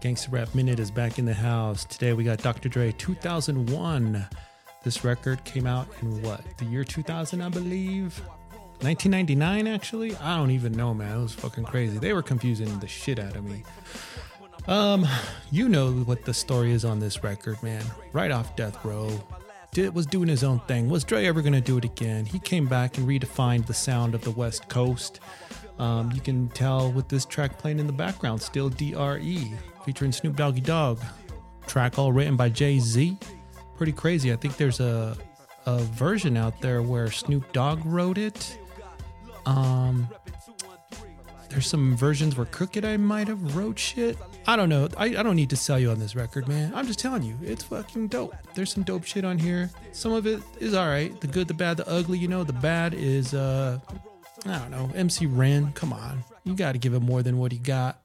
Gangsta Rap Minute is back in the house. Today we got Dr. Dre 2001. This record came out in what? The year 2000, I believe. 1999, actually? I don't even know, man. It was fucking crazy. They were confusing the shit out of me. Um, you know what the story is on this record, man. Right off Death Row. Did, was doing his own thing. Was Dre ever gonna do it again? He came back and redefined the sound of the West Coast. Um, you can tell with this track playing in the background, still DRE, featuring Snoop Doggy Dogg. Track all written by Jay Z. Pretty crazy. I think there's a a version out there where Snoop Dogg wrote it. Um, there's some versions where Crooked I might have wrote shit. I don't know. I, I don't need to sell you on this record, man. I'm just telling you, it's fucking dope. There's some dope shit on here. Some of it is alright. The good, the bad, the ugly. You know, the bad is uh, I don't know. MC Ren. Come on, you got to give him more than what he got.